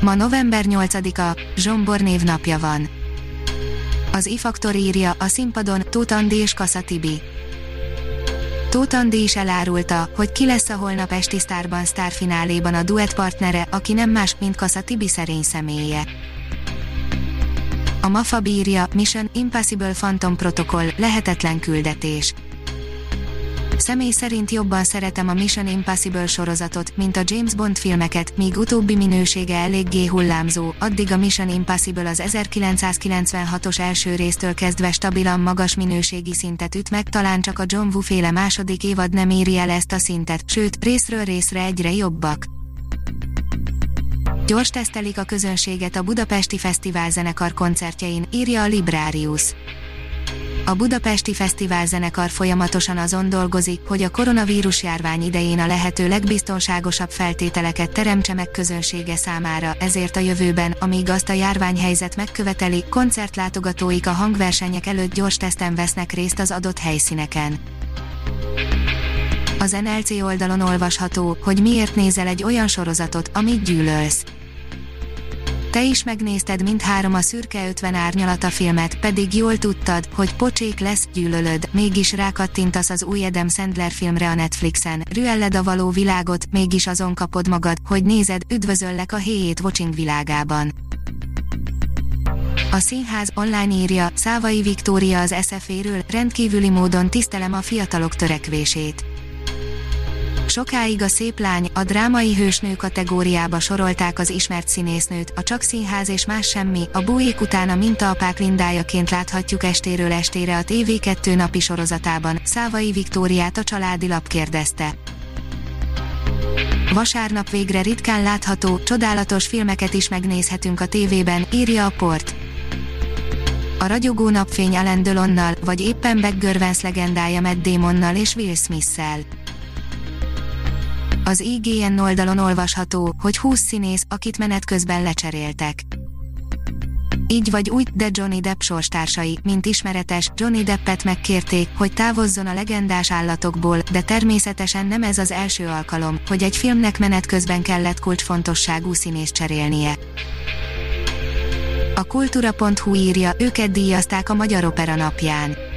Ma november 8-a, Zsombor névnapja van. Az ifaktor írja, a színpadon Tóth Andi és Kassa Tibi. Tóth Andi is elárulta, hogy ki lesz a holnap esti sztárban sztárfináléban a duett partnere, aki nem más, mint Kassa Tibi szerény személye. A MAFA bírja, Mission Impossible Phantom Protocol, lehetetlen küldetés. Személy szerint jobban szeretem a Mission Impossible sorozatot, mint a James Bond filmeket, míg utóbbi minősége eléggé hullámzó, addig a Mission Impossible az 1996-os első résztől kezdve stabilan magas minőségi szintet üt meg, talán csak a John Woo féle második évad nem éri el ezt a szintet, sőt, részről részre egyre jobbak. Gyors tesztelik a közönséget a Budapesti Fesztivál zenekar koncertjein, írja a Librarius a Budapesti Fesztivál zenekar folyamatosan azon dolgozik, hogy a koronavírus járvány idején a lehető legbiztonságosabb feltételeket teremtse meg közönsége számára, ezért a jövőben, amíg azt a járványhelyzet megköveteli, koncertlátogatóik a hangversenyek előtt gyors teszten vesznek részt az adott helyszíneken. Az NLC oldalon olvasható, hogy miért nézel egy olyan sorozatot, amit gyűlölsz. Te is megnézted mindhárom a szürke 50 árnyalata filmet, pedig jól tudtad, hogy pocsék lesz, gyűlölöd, mégis rákattintasz az új Adam Sandler filmre a Netflixen, rüelled a való világot, mégis azon kapod magad, hogy nézed, üdvözöllek a héjét watching világában. A színház online írja, Szávai Viktória az SFA-ről, rendkívüli módon tisztelem a fiatalok törekvését Sokáig a szép lány, a drámai hősnő kategóriába sorolták az ismert színésznőt, a Csak Színház és más semmi, a bújék után a mintaapák lindájaként láthatjuk estéről estére a TV2 napi sorozatában, Szávai Viktóriát a családi lap kérdezte. Vasárnap végre ritkán látható, csodálatos filmeket is megnézhetünk a tévében, írja a port. A ragyogó napfény Alain Delonnal, vagy éppen Beck legendája Matt Damonnal és Will Smith-szel. Az IGN oldalon olvasható, hogy 20 színész, akit menet közben lecseréltek. Így vagy úgy, de Johnny Depp sorstársai, mint ismeretes, Johnny Deppet megkérték, hogy távozzon a legendás állatokból, de természetesen nem ez az első alkalom, hogy egy filmnek menet közben kellett kulcsfontosságú színészt cserélnie. A kultúra.hu írja, őket díjazták a Magyar Opera napján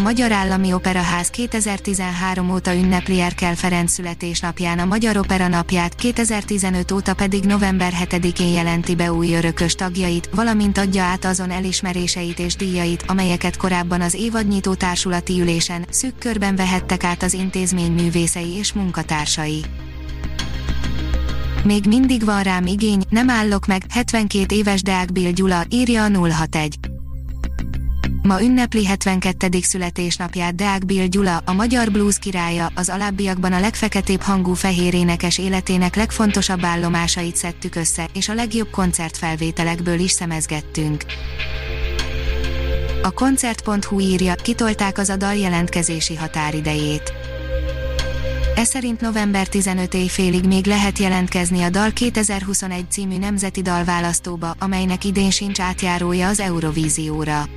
a Magyar Állami Operaház 2013 óta ünnepli Erkel Ferenc születésnapján a Magyar Opera napját, 2015 óta pedig november 7-én jelenti be új örökös tagjait, valamint adja át azon elismeréseit és díjait, amelyeket korábban az évadnyitó társulati ülésen, szűk körben vehettek át az intézmény művészei és munkatársai. Még mindig van rám igény, nem állok meg, 72 éves Deák Bill Gyula, írja a 061. Ma ünnepli 72. születésnapját Deák Bill Gyula, a magyar blues királya, az alábbiakban a legfeketébb hangú fehér énekes életének legfontosabb állomásait szedtük össze, és a legjobb koncertfelvételekből is szemezgettünk. A koncert.hu írja, kitolták az a dal jelentkezési határidejét. Ez szerint november 15 éjfélig még lehet jelentkezni a Dal 2021 című nemzeti dalválasztóba, amelynek idén sincs átjárója az Eurovízióra.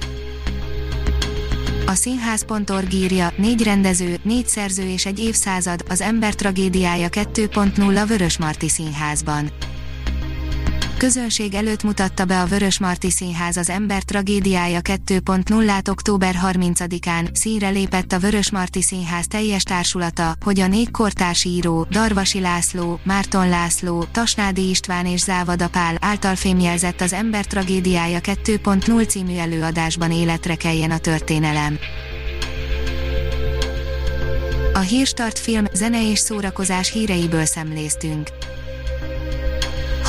A színház.org írja, négy rendező, négy szerző és egy évszázad, az ember tragédiája 2.0 a Vörösmarty Színházban. Közönség előtt mutatta be a Vörös Marti Színház az ember tragédiája 2.0-át október 30-án, színre lépett a Vörös Marti Színház teljes társulata, hogy a négy kortárs író, Darvasi László, Márton László, Tasnádi István és Závada Pál által fémjelzett az ember tragédiája 2.0 című előadásban életre keljen a történelem. A Hírstart film, zene és szórakozás híreiből szemléztünk.